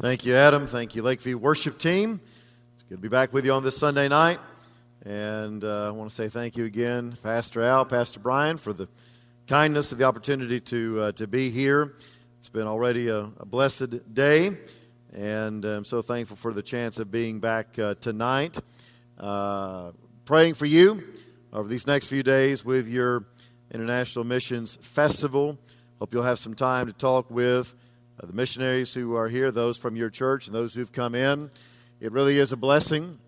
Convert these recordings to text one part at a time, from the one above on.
Thank you, Adam. Thank you, Lakeview Worship Team. It's good to be back with you on this Sunday night. And uh, I want to say thank you again, Pastor Al, Pastor Brian, for the kindness of the opportunity to, uh, to be here. It's been already a, a, blessed day, and I'm so thankful for the chance of being back uh, tonight. Uh, praying for you over these next few days with your International Missions Festival. Hope you'll have some time to talk with uh, the missionaries who are here, those from your church, and those who've come in. It really is a blessing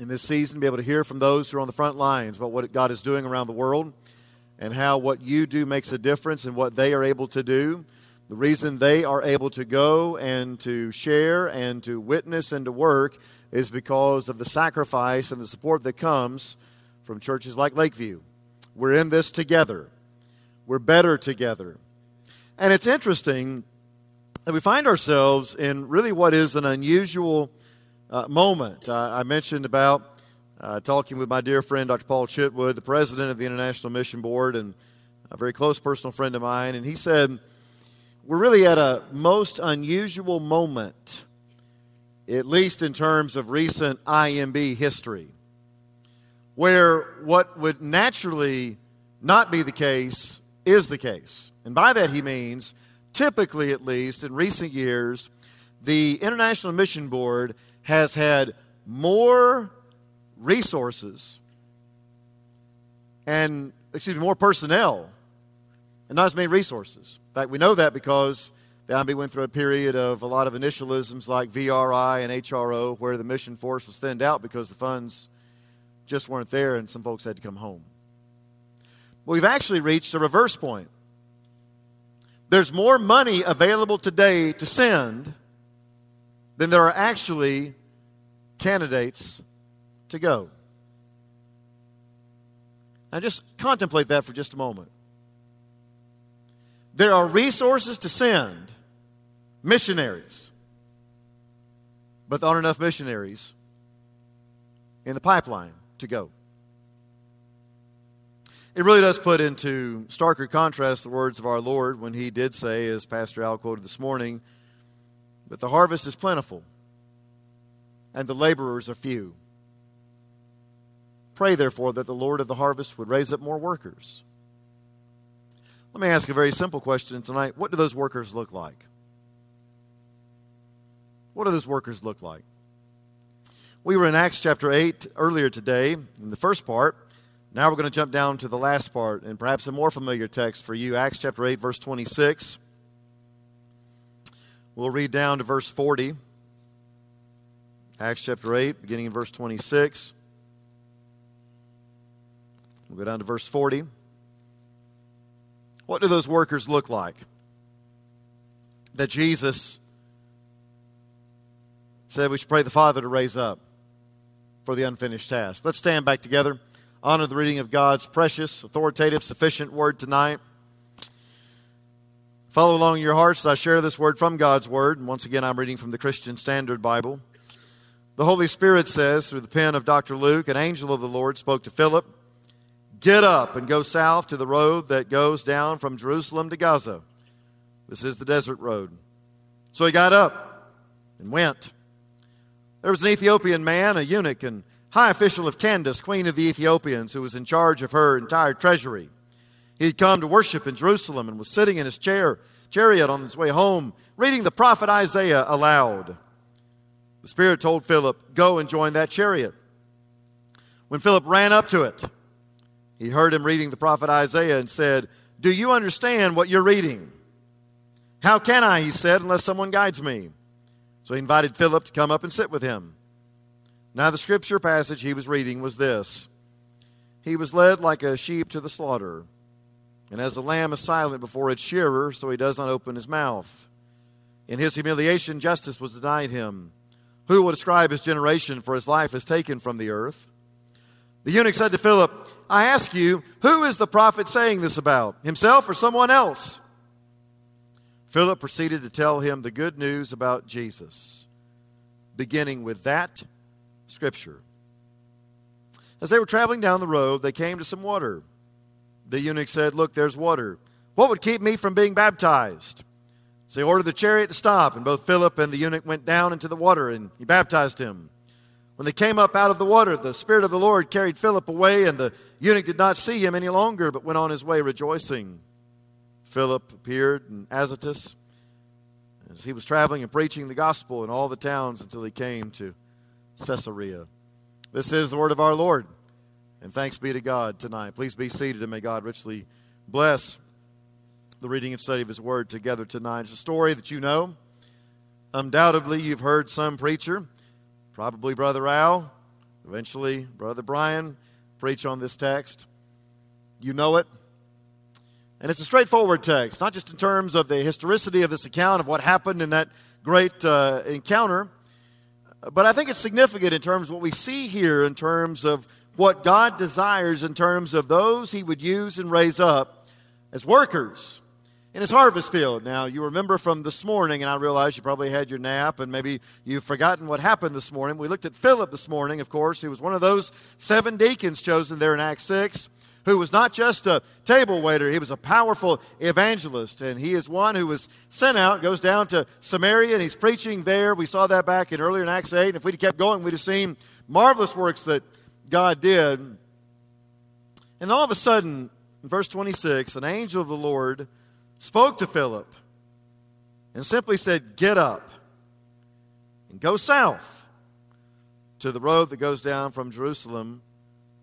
in this season to be able to hear from those who are on the front lines about what God is doing around the world and how what you do makes a difference in what they are able to do. The reason they are able to go and to share and to witness and to work is because of the sacrifice and the support that comes from churches like Lakeview. We're in this together. We're better together. And it's interesting that we find ourselves in really what is an unusual uh, moment. I mentioned about uh, talking with my dear friend, Dr. Paul Chitwood, the president of the International Mission Board, and a very close personal friend of mine. And he said, We're really at a most unusual moment, at least in terms of recent IMB history, where what would naturally not be the case is the case. And by that he means, typically at least in recent years, the International Mission Board has had more resources and, excuse me, more personnel and not as many resources. In fact, we know that because the IMB went through a period of a lot of initialisms like VRI and HRO where the mission force was thinned out because the funds just weren't there and some folks had to come home. We've actually reached a reverse point. There's more money available today to send than there are actually candidates to go. Now, just contemplate that for just a moment. There are resources to send missionaries, but there aren't enough missionaries in the pipeline to go. It really does put into starker contrast the words of our Lord when he did say, as Pastor Al quoted this morning, that the harvest is plentiful and the laborers are few. Pray, therefore, that the Lord of the harvest would raise up more workers. Let me ask a very simple question tonight. What do those workers look like? What do those workers look like? We were in Acts chapter 8 earlier today, in the first part. Now we're going to jump down to the last part and perhaps a more familiar text for you Acts chapter 8, verse 26. We'll read down to verse 40. Acts chapter 8, beginning in verse 26. We'll go down to verse 40. What do those workers look like that Jesus said we should pray the Father to raise up for the unfinished task? Let's stand back together honor the reading of God's precious, authoritative, sufficient word tonight. Follow along in your hearts as I share this word from God's word. And once again, I'm reading from the Christian Standard Bible. The Holy Spirit says, through the pen of Dr. Luke, an angel of the Lord spoke to Philip Get up and go south to the road that goes down from Jerusalem to Gaza. This is the desert road. So he got up and went. There was an Ethiopian man, a eunuch, and high official of Candace, queen of the Ethiopians, who was in charge of her entire treasury. He had come to worship in Jerusalem and was sitting in his chair, chariot on his way home, reading the prophet Isaiah aloud. The Spirit told Philip, Go and join that chariot. When Philip ran up to it, he heard him reading the prophet Isaiah and said, Do you understand what you're reading? How can I, he said, unless someone guides me? So he invited Philip to come up and sit with him. Now, the scripture passage he was reading was this He was led like a sheep to the slaughter, and as a lamb is silent before its shearer, so he does not open his mouth. In his humiliation, justice was denied him. Who will describe his generation, for his life is taken from the earth? The eunuch said to Philip, I ask you, who is the prophet saying this about, himself or someone else? Philip proceeded to tell him the good news about Jesus, beginning with that Scripture. As they were traveling down the road, they came to some water. The eunuch said, Look, there's water. What would keep me from being baptized? So he ordered the chariot to stop, and both Philip and the eunuch went down into the water, and he baptized him. When they came up out of the water, the Spirit of the Lord carried Philip away, and the eunuch did not see him any longer, but went on his way rejoicing. Philip appeared in Azotus as he was traveling and preaching the gospel in all the towns until he came to Caesarea. This is the word of our Lord, and thanks be to God tonight. Please be seated, and may God richly bless the reading and study of His Word together tonight. It's a story that you know. Undoubtedly, you've heard some preacher, probably Brother Al, eventually Brother Brian, preach on this text. You know it. And it's a straightforward text, not just in terms of the historicity of this account of what happened in that great uh, encounter, but I think it's significant in terms of what we see here in terms of what God desires in terms of those He would use and raise up as workers in his harvest field. Now, you remember from this morning, and I realize you probably had your nap and maybe you've forgotten what happened this morning. We looked at Philip this morning, of course, who was one of those seven deacons chosen there in Acts 6, who was not just a table waiter, he was a powerful evangelist. And he is one who was sent out, goes down to Samaria, and he's preaching there. We saw that back in earlier in Acts 8. And if we'd kept going, we'd have seen marvelous works that God did. And all of a sudden, in verse 26, an angel of the Lord spoke to Philip and simply said, Get up and go south to the road that goes down from Jerusalem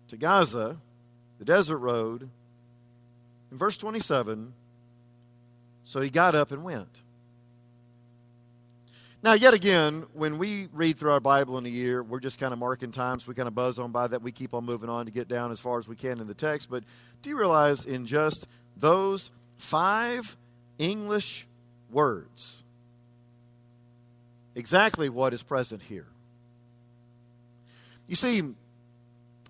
to Gaza, the desert road. In verse 27, so he got up and went. Now, yet again, when we read through our Bible in a year, we're just kind of marking times. We kind of buzz on by that. We keep on moving on to get down as far as we can in the text. But do you realize in just those five English words. Exactly what is present here. You see,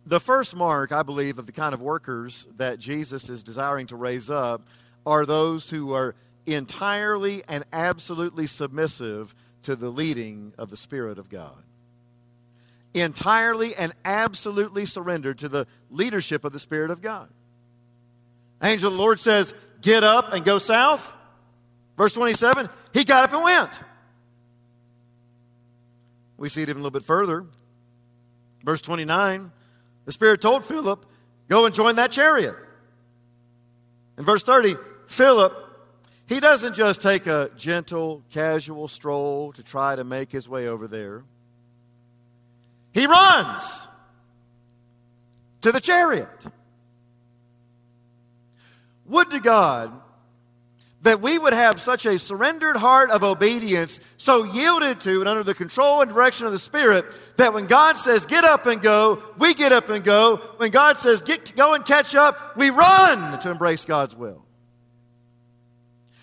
the first mark, I believe, of the kind of workers that Jesus is desiring to raise up are those who are entirely and absolutely submissive to the leading of the Spirit of God. Entirely and absolutely surrendered to the leadership of the Spirit of God. Angel of the Lord says, Get up and go south. Verse 27 He got up and went. We see it even a little bit further. Verse 29 The Spirit told Philip, Go and join that chariot. In verse 30, Philip, he doesn't just take a gentle, casual stroll to try to make his way over there. He runs to the chariot. Would to God that we would have such a surrendered heart of obedience, so yielded to and under the control and direction of the Spirit, that when God says, get up and go, we get up and go. When God says, get, go and catch up, we run to embrace God's will.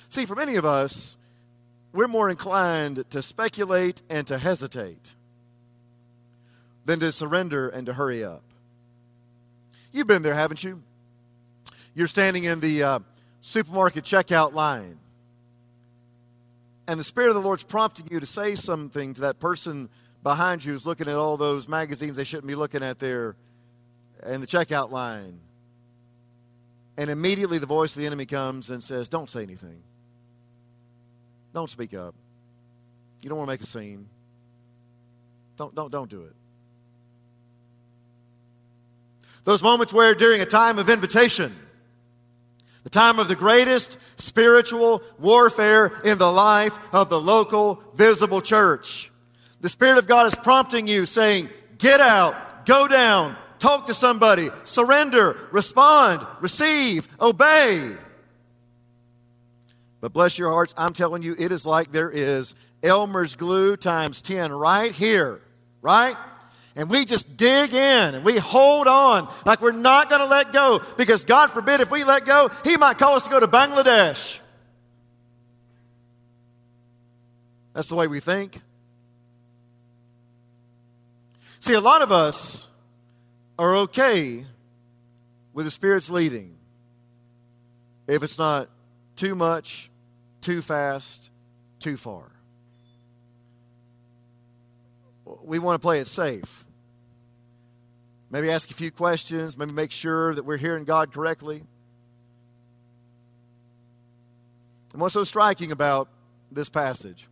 See, for many of us, we're more inclined to speculate and to hesitate than to surrender and to hurry up. You've been there, haven't you? You're standing in the uh, supermarket checkout line, and the Spirit of the Lord's prompting you to say something to that person behind you who's looking at all those magazines they shouldn't be looking at there in the checkout line. And immediately the voice of the enemy comes and says, Don't say anything. Don't speak up. You don't want to make a scene. Don't, don't, don't do it. Those moments where during a time of invitation, the time of the greatest spiritual warfare in the life of the local visible church. The Spirit of God is prompting you, saying, Get out, go down, talk to somebody, surrender, respond, receive, obey. But bless your hearts, I'm telling you, it is like there is Elmer's glue times 10 right here, right? And we just dig in and we hold on like we're not going to let go because God forbid if we let go, He might call us to go to Bangladesh. That's the way we think. See, a lot of us are okay with the Spirit's leading if it's not too much, too fast, too far. We want to play it safe. Maybe ask a few questions, maybe make sure that we're hearing God correctly. And what's so striking about this passage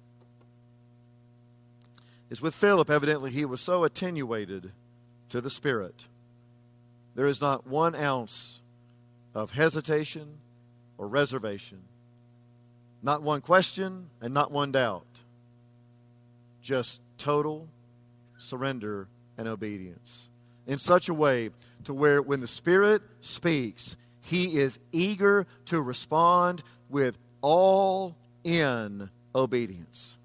is with Philip, evidently, he was so attenuated to the Spirit. There is not one ounce of hesitation or reservation, not one question and not one doubt, just total surrender and obedience in such a way to where when the Spirit speaks, he is eager to respond with all in obedience.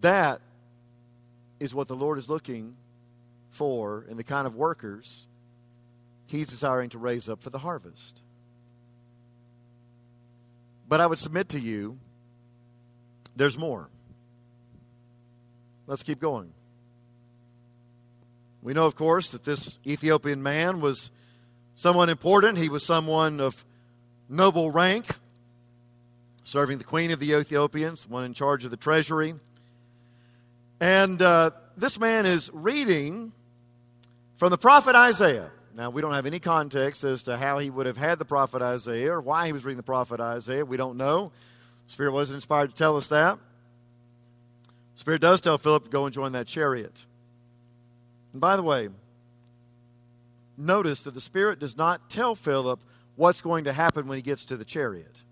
That is what the Lord is looking for in the kind of workers He's desiring to raise up for the harvest. But I would submit to you, there's more. Let's keep going. We know, of course, that this Ethiopian man was someone important. He was someone of noble rank, serving the queen of the Ethiopians, one in charge of the treasury. And uh, this man is reading from the prophet Isaiah. Now, we don't have any context as to how he would have had the prophet Isaiah or why he was reading the prophet Isaiah. We don't know. The Spirit wasn't inspired to tell us that. The Spirit does tell Philip to go and join that chariot. And by the way, notice that the Spirit does not tell Philip what's going to happen when he gets to the chariot.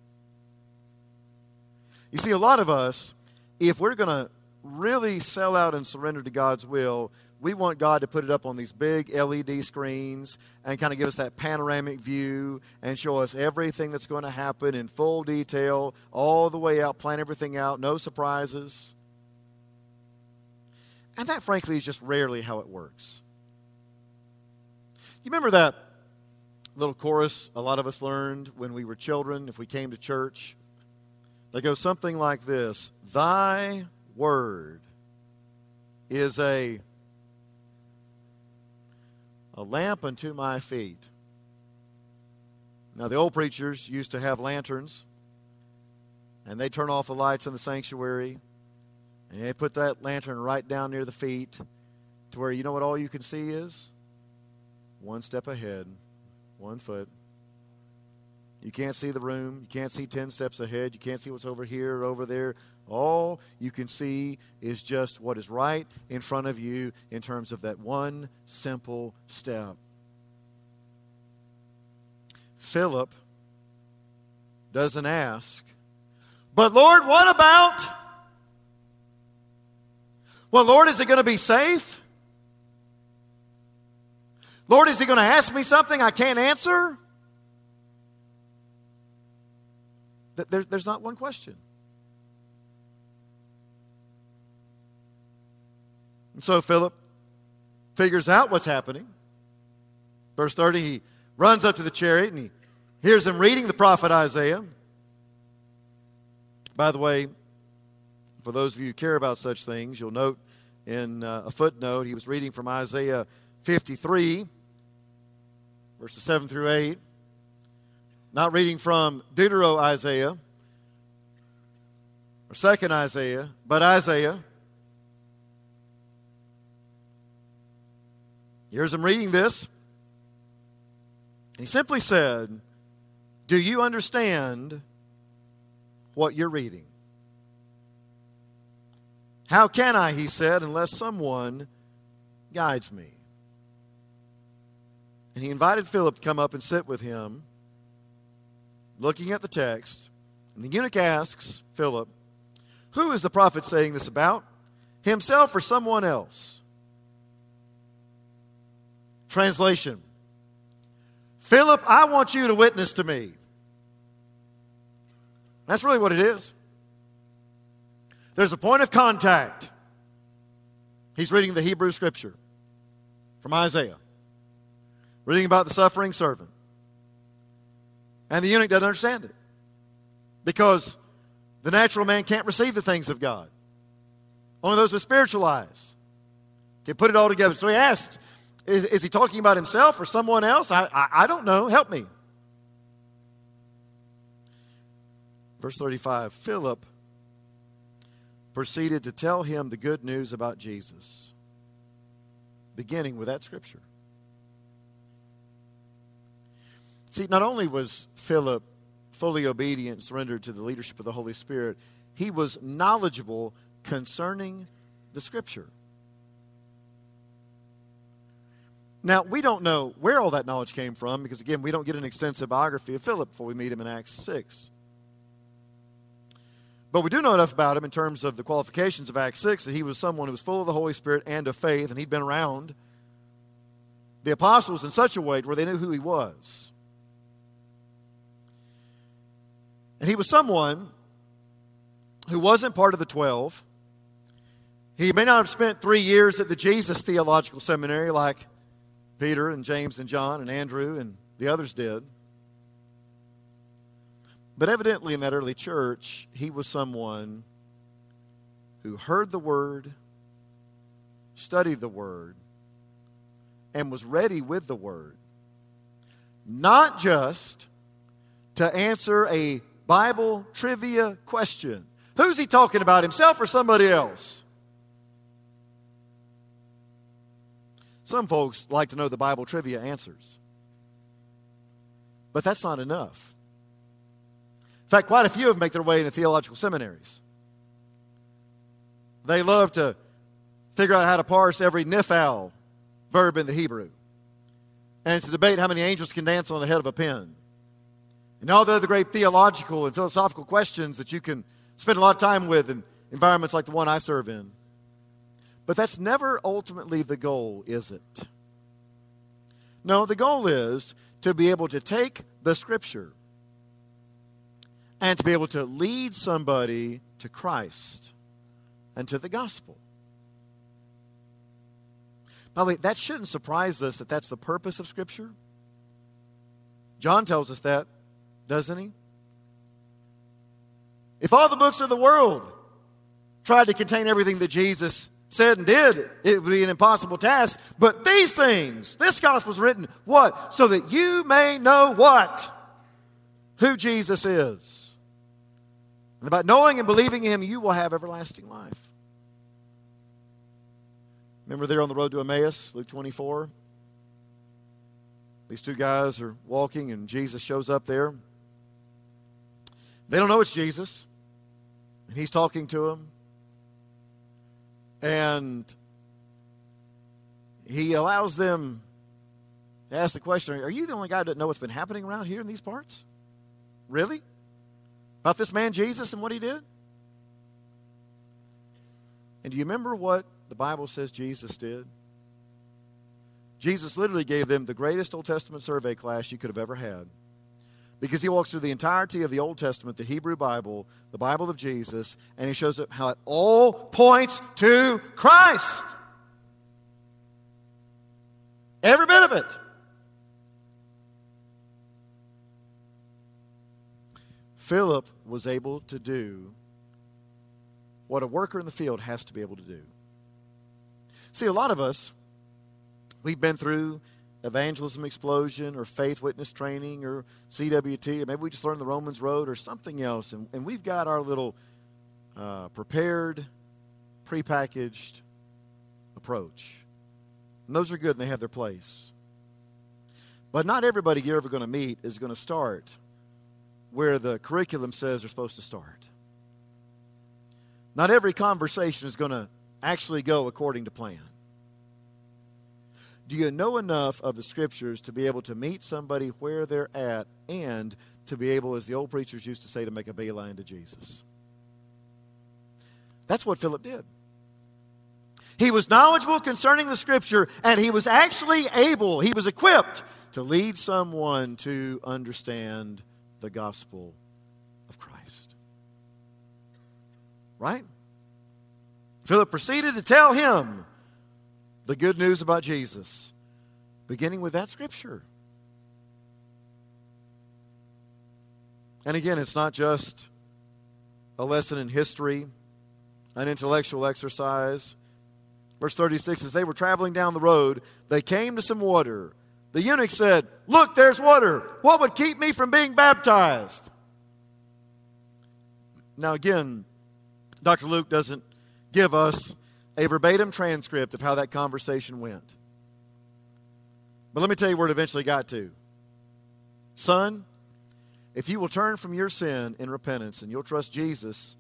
You see, a lot of us, if we're going to really sell out and surrender to God's will, we want God to put it up on these big LED screens and kind of give us that panoramic view and show us everything that's going to happen in full detail, all the way out, plan everything out, no surprises. And that, frankly, is just rarely how it works. You remember that little chorus a lot of us learned when we were children, if we came to church? They go something like this Thy word is a, a lamp unto my feet. Now, the old preachers used to have lanterns, and they turn off the lights in the sanctuary, and they put that lantern right down near the feet to where you know what all you can see is? One step ahead, one foot. You can't see the room. You can't see 10 steps ahead. You can't see what's over here or over there. All you can see is just what is right in front of you in terms of that one simple step. Philip doesn't ask, but Lord, what about? Well, Lord, is it going to be safe? Lord, is he going to ask me something I can't answer? there's not one question. And so Philip figures out what's happening. Verse 30, he runs up to the chariot and he hears him reading the prophet Isaiah. By the way, for those of you who care about such things, you'll note in uh, a footnote he was reading from Isaiah 53, verses 7 through 8. Not reading from Deutero Isaiah or second Isaiah, but Isaiah. Here's him reading this. He simply said, Do you understand what you're reading? How can I, he said, unless someone guides me? And he invited Philip to come up and sit with him looking at the text, and the eunuch asks Philip, Who is the prophet saying this about? Himself or someone else? Translation Philip, I want you to witness to me. That's really what it is. There's a point of contact. He's reading the Hebrew scripture from Isaiah, reading about the suffering servant. And the eunuch doesn't understand it because the natural man can't receive the things of God. Only those with spiritual eyes can put it all together. So he asked, is, is he talking about himself or someone else? I, I, I don't know. Help me. Verse 35 Philip proceeded to tell him the good news about Jesus, beginning with that scripture. See, not only was Philip fully obedient, surrendered to the leadership of the Holy Spirit, he was knowledgeable concerning the Scripture. Now, we don't know where all that knowledge came from because, again, we don't get an extensive biography of Philip before we meet him in Acts 6. But we do know enough about him in terms of the qualifications of Acts 6 that he was someone who was full of the Holy Spirit and of faith, and he'd been around the apostles in such a way where they knew who he was. And he was someone who wasn't part of the 12. He may not have spent three years at the Jesus Theological Seminary like Peter and James and John and Andrew and the others did. But evidently, in that early church, he was someone who heard the word, studied the word, and was ready with the word. Not just to answer a Bible trivia question. Who's he talking about, himself or somebody else? Some folks like to know the Bible trivia answers. But that's not enough. In fact, quite a few of them make their way into theological seminaries. They love to figure out how to parse every nifal verb in the Hebrew and to debate how many angels can dance on the head of a pin. And all the other great theological and philosophical questions that you can spend a lot of time with in environments like the one I serve in. But that's never ultimately the goal, is it? No, the goal is to be able to take the Scripture and to be able to lead somebody to Christ and to the gospel. By the way, that shouldn't surprise us that that's the purpose of Scripture. John tells us that, doesn't he? If all the books of the world tried to contain everything that Jesus said and did, it would be an impossible task. But these things, this gospel is written, what? So that you may know what? Who Jesus is. And by knowing and believing Him, you will have everlasting life. Remember there on the road to Emmaus, Luke 24? These two guys are walking, and Jesus shows up there. They don't know it's Jesus, and He's talking to them. And he allows them to ask the question Are you the only guy that know what's been happening around here in these parts? Really? About this man Jesus and what he did? And do you remember what the Bible says Jesus did? Jesus literally gave them the greatest Old Testament survey class you could have ever had because he walks through the entirety of the Old Testament, the Hebrew Bible, the Bible of Jesus, and he shows up how it all points to Christ. Every bit of it. Philip was able to do what a worker in the field has to be able to do. See, a lot of us, we've been through evangelism explosion or faith witness training or CWT, or maybe we just learned the Romans Road or something else. And, and we've got our little uh, prepared, prepackaged approach. And those are good and they have their place. But not everybody you're ever going to meet is going to start where the curriculum says they're supposed to start. Not every conversation is going to actually go according to plan. Do you know enough of the scriptures to be able to meet somebody where they're at and to be able, as the old preachers used to say, to make a beeline to Jesus? That's what Philip did. He was knowledgeable concerning the scripture, and he was actually able, he was equipped to lead someone to understand the gospel of Christ. Right? Philip proceeded to tell him the good news about Jesus, beginning with that scripture. And again, it's not just a lesson in history, an intellectual exercise. Verse 36 As they were traveling down the road, they came to some water. The eunuch said, Look, there's water. What would keep me from being baptized? Now, again, Dr. Luke doesn't give us a verbatim transcript of how that conversation went. But let me tell you where it eventually got to. Son, if you will turn from your sin in repentance and you'll trust Jesus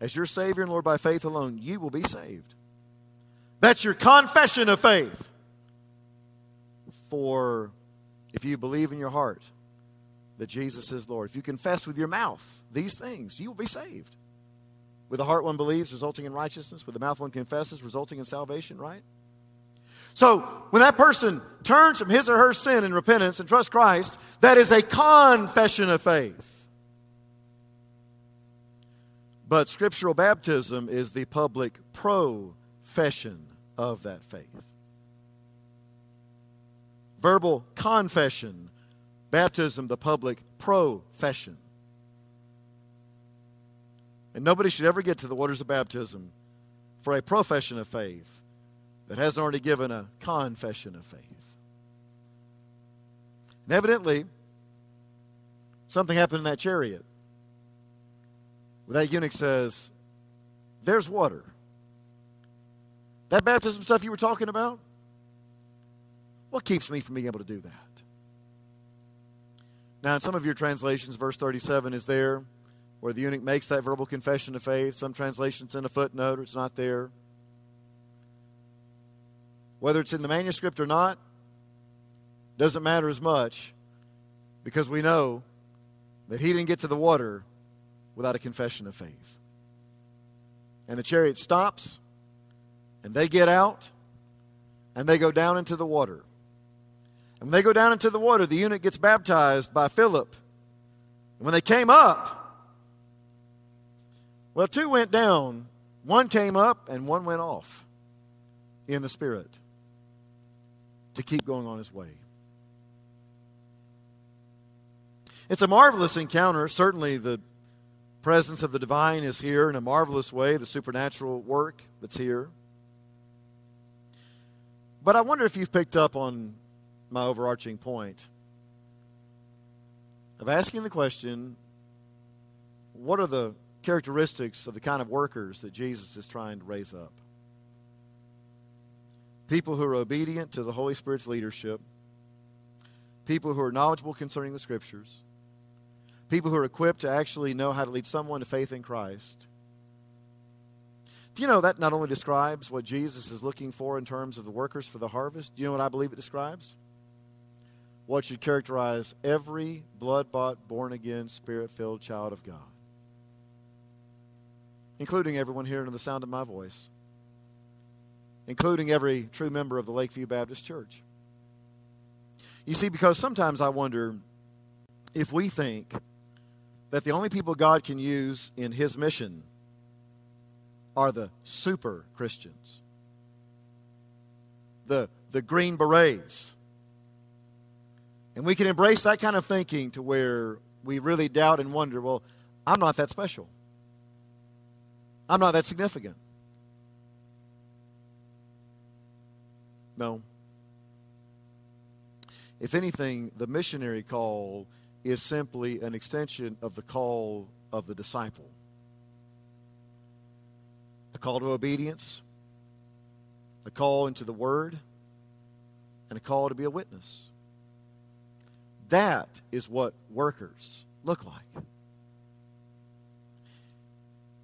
as your Savior and Lord by faith alone, you will be saved. That's your confession of faith. For if you believe in your heart that Jesus is Lord, if you confess with your mouth these things, you will be saved. With the heart one believes, resulting in righteousness. With the mouth one confesses, resulting in salvation, right? So when that person turns from his or her sin in repentance and trusts Christ, that is a confession of faith. But scriptural baptism is the public profession of that faith. Verbal confession, baptism, the public profession. And nobody should ever get to the waters of baptism for a profession of faith that hasn't already given a confession of faith. And evidently, something happened in that chariot. That eunuch says, There's water. That baptism stuff you were talking about, what keeps me from being able to do that? Now, in some of your translations, verse 37 is there where the eunuch makes that verbal confession of faith. Some translations in a footnote or it's not there. Whether it's in the manuscript or not, doesn't matter as much because we know that he didn't get to the water without a confession of faith. And the chariot stops, and they get out, and they go down into the water. And when they go down into the water, the eunuch gets baptized by Philip. And when they came up, well, two went down, one came up, and one went off in the Spirit to keep going on his way. It's a marvelous encounter. Certainly, the presence of the divine is here in a marvelous way, the supernatural work that's here. But I wonder if you've picked up on my overarching point of asking the question what are the characteristics of the kind of workers that Jesus is trying to raise up. People who are obedient to the Holy Spirit's leadership, people who are knowledgeable concerning the Scriptures, people who are equipped to actually know how to lead someone to faith in Christ. Do you know that not only describes what Jesus is looking for in terms of the workers for the harvest? Do you know what I believe it describes? What should characterize every blood bought, born again, spirit filled child of God including everyone here under the sound of my voice, including every true member of the Lakeview Baptist Church. You see, because sometimes I wonder if we think that the only people God can use in His mission are the super Christians, the, the Green Berets. And we can embrace that kind of thinking to where we really doubt and wonder, well, I'm not that special. I'm not that significant. No. If anything, the missionary call is simply an extension of the call of the disciple a call to obedience, a call into the Word, and a call to be a witness. That is what workers look like.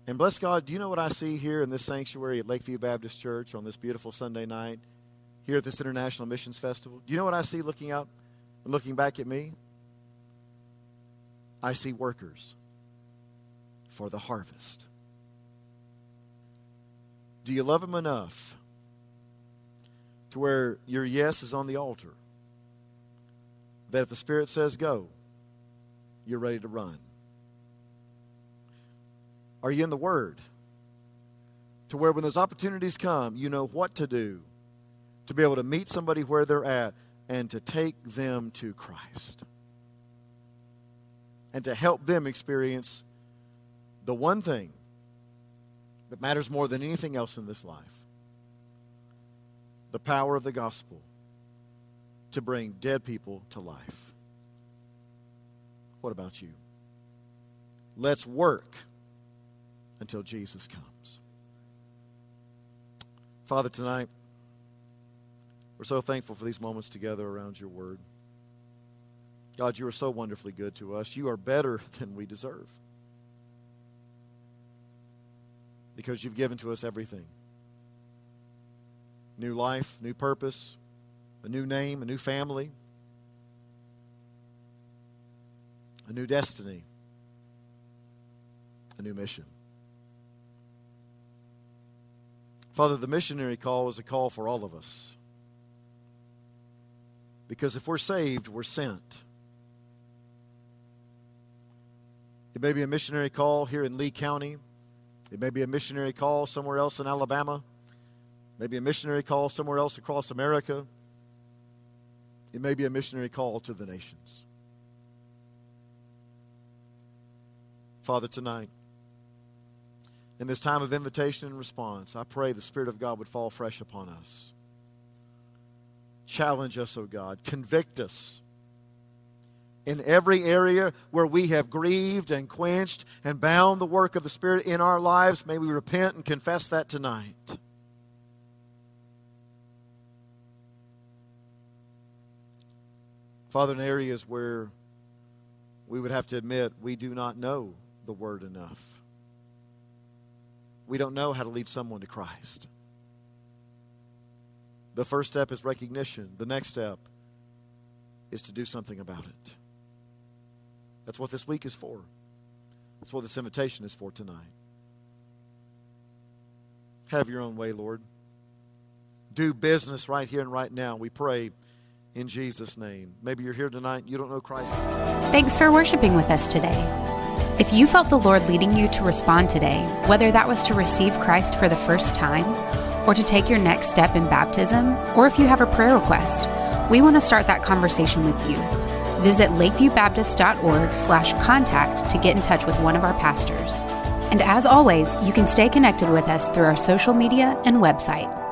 And bless God, do you know what I see here in this sanctuary at Lakeview Baptist Church on this beautiful Sunday night, here at this International Missions Festival? Do you know what I see looking out and looking back at me? I see workers for the harvest. Do you love them enough to where your yes is on the altar? That if the Spirit says go, you're ready to run. Are you in the Word? To where when those opportunities come, you know what to do to be able to meet somebody where they're at and to take them to Christ. And to help them experience the one thing that matters more than anything else in this life the power of the gospel to bring dead people to life. What about you? Let's work until Jesus comes. Father, tonight, we're so thankful for these moments together around your word. God, you are so wonderfully good to us. You are better than we deserve because you've given to us everything new life, new purpose, a new name, a new family, a new destiny, a new mission. Father, the missionary call is a call for all of us. Because if we're saved, we're sent. It may be a missionary call here in Lee County. It may be a missionary call somewhere else in Alabama. Maybe a missionary call somewhere else across America. It may be a missionary call to the nations. Father, tonight, in this time of invitation and response, I pray the Spirit of God would fall fresh upon us. Challenge us, O oh God. Convict us in every area where we have grieved and quenched and bound the work of the Spirit in our lives. May we repent and confess that tonight. Father, in areas where we would have to admit we do not know the Word enough, we don't know how to lead someone to Christ. The first step is recognition, the next step is to do something about it. That's what this week is for. That's what this invitation is for tonight. Have your own way, Lord. Do business right here and right now. We pray in Jesus' name. Maybe you're here tonight, you don't know Christ. Thanks for worshiping with us today. If you felt the Lord leading you to respond today, whether that was to receive Christ for the first time, or to take your next step in baptism, or if you have a prayer request, we want to start that conversation with you. Visit lakeviewbaptist.org slash contact to get in touch with one of our pastors. And as always, you can stay connected with us through our social media and website.